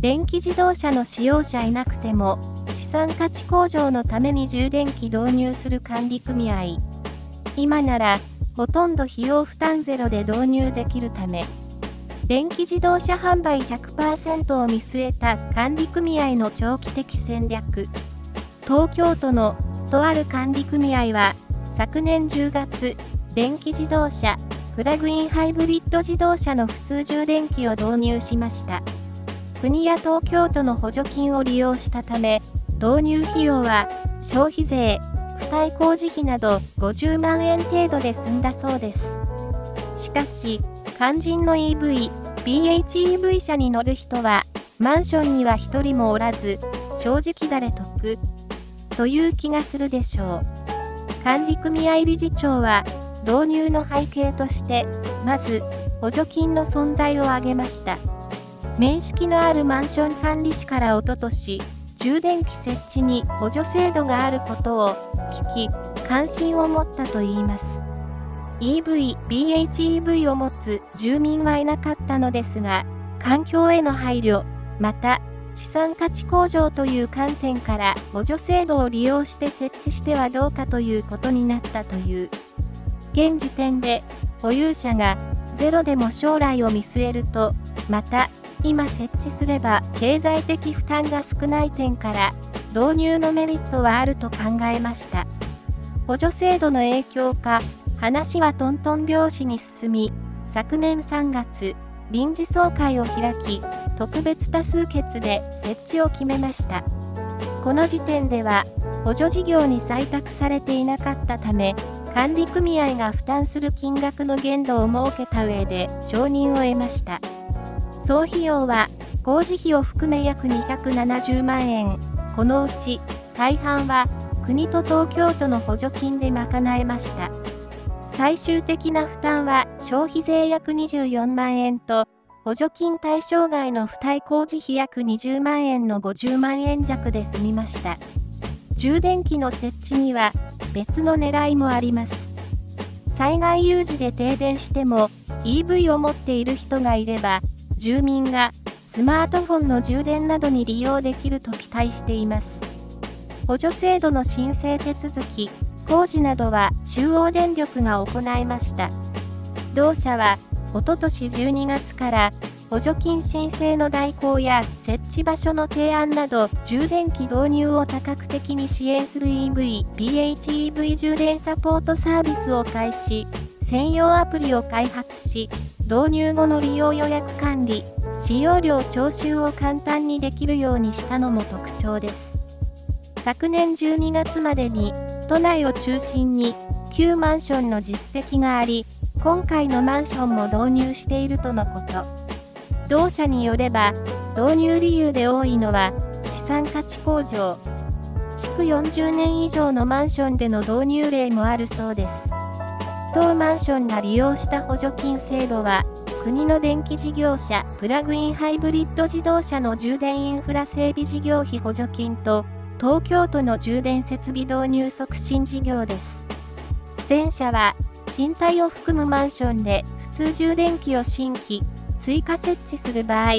電気自動車の使用者いなくても、資産価値向上のために充電器導入する管理組合。今なら、ほとんど費用負担ゼロで導入できるため、電気自動車販売100%を見据えた管理組合の長期的戦略。東京都のとある管理組合は、昨年10月、電気自動車、プラグインハイブリッド自動車の普通充電器を導入しました。国や東京都の補助金を利用したため、導入費用は消費税、付帯工事費など50万円程度で済んだそうです。しかし、肝心の EV、PHEV 車に乗る人は、マンションには1人もおらず、正直誰得という気がするでしょう。管理組合理事長は、導入の背景として、まず、補助金の存在を挙げました。面識のあるマンション管理士からおととし、充電器設置に補助制度があることを聞き、関心を持ったといいます。EV、BHEV を持つ住民はいなかったのですが、環境への配慮、また、資産価値向上という観点から補助制度を利用して設置してはどうかということになったという。現時点で、保有者がゼロでも将来を見据えると、また、今設置すれば経済的負担が少ない点から、導入のメリットはあると考えました。補助制度の影響か、話はトントン拍子に進み、昨年3月、臨時総会を開き、特別多数決で設置を決めました。この時点では、補助事業に採択されていなかったため、管理組合が負担する金額の限度を設けた上で承認を得ました。総費用は、工事費を含め約270万円。このうち、大半は、国と東京都の補助金で賄えました。最終的な負担は消費税約24万円と、補助金対象外の付帯工事費約20万円の50万円弱で済みました。充電器の設置には別の狙いもあります。災害有事で停電しても EV を持っている人がいれば、住民がスマートフォンの充電などに利用できると期待しています。補助制度の申請手続き、工事などは中央電力が行いました。同社は、おととし12月から補助金申請の代行や設置場所の提案など充電器導入を多角的に支援する EV、PHEV 充電サポートサービスを開始、専用アプリを開発し、導入後の利用予約管理、使用料徴収を簡単にできるようにしたのも特徴です。昨年12月までに都内を中心に旧マンションの実績があり、今回のマンションも導入しているとのこと。同社によれば、導入理由で多いのは、資産価値向上。築40年以上のマンションでの導入例もあるそうです。当マンションが利用した補助金制度は、国の電気事業者、プラグインハイブリッド自動車の充電インフラ整備事業費補助金と、東京都の充電設備導入促進事業です。前者は、賃貸を含むマンションで普通充電器を新規、追加設置する場合、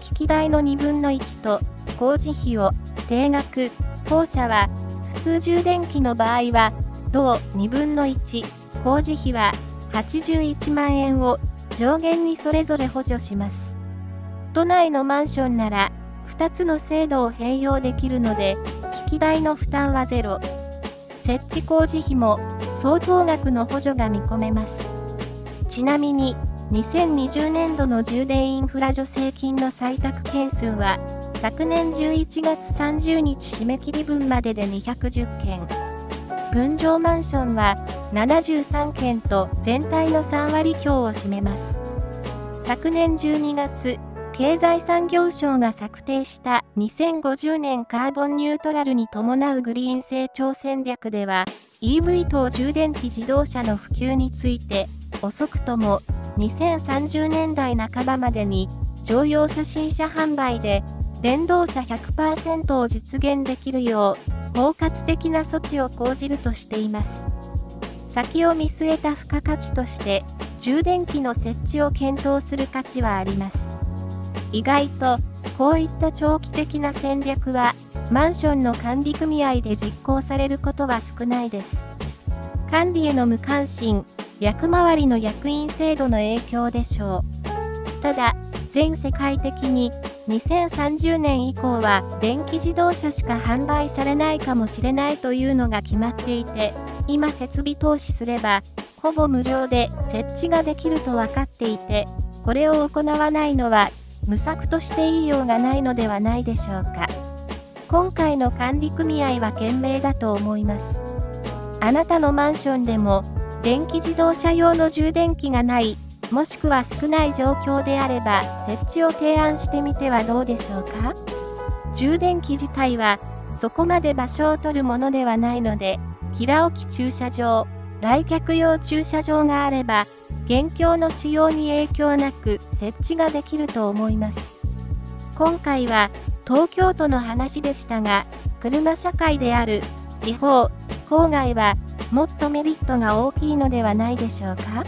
機器代の2分の1と工事費を定額、後者は普通充電器の場合は、同2分の1、工事費は81万円を上限にそれぞれ補助します。都内のマンションなら2つの制度を併用できるので、機器代の負担はゼロ。設置工事費も相当額の補助が見込めます。ちなみに、2020年度の充電インフラ助成金の採択件数は、昨年11月30日締め切り分までで210件。分譲マンションは73件と全体の3割強を占めます。昨年12月、経済産業省が策定した2050年カーボンニュートラルに伴うグリーン成長戦略では、EV 等充電器自動車の普及について、遅くとも2030年代半ばまでに乗用車新車販売で電動車100%を実現できるよう包括的な措置を講じるとしています。先を見据えた付加価値として充電器の設置を検討する価値はあります。意外とこういった長期的な戦略は、マンションの管理組合で実行されることは少ないです。管理への無関心、役回りの役員制度の影響でしょう。ただ、全世界的に2030年以降は電気自動車しか販売されないかもしれないというのが決まっていて、今設備投資すれば、ほぼ無料で設置ができると分かっていて、これを行わないのは無策として言いようがないのではないでしょうか。今回の管理組合は賢明だと思います。あなたのマンションでも、電気自動車用の充電器がない、もしくは少ない状況であれば、設置を提案してみてはどうでしょうか？充電器自体は、そこまで場所を取るものではないので、平置き駐車場、来客用駐車場があれば、現況の使用に影響なく設置ができると思います。今回は東京都の話でしたが、車社会である地方、郊外はもっとメリットが大きいのではないでしょうか？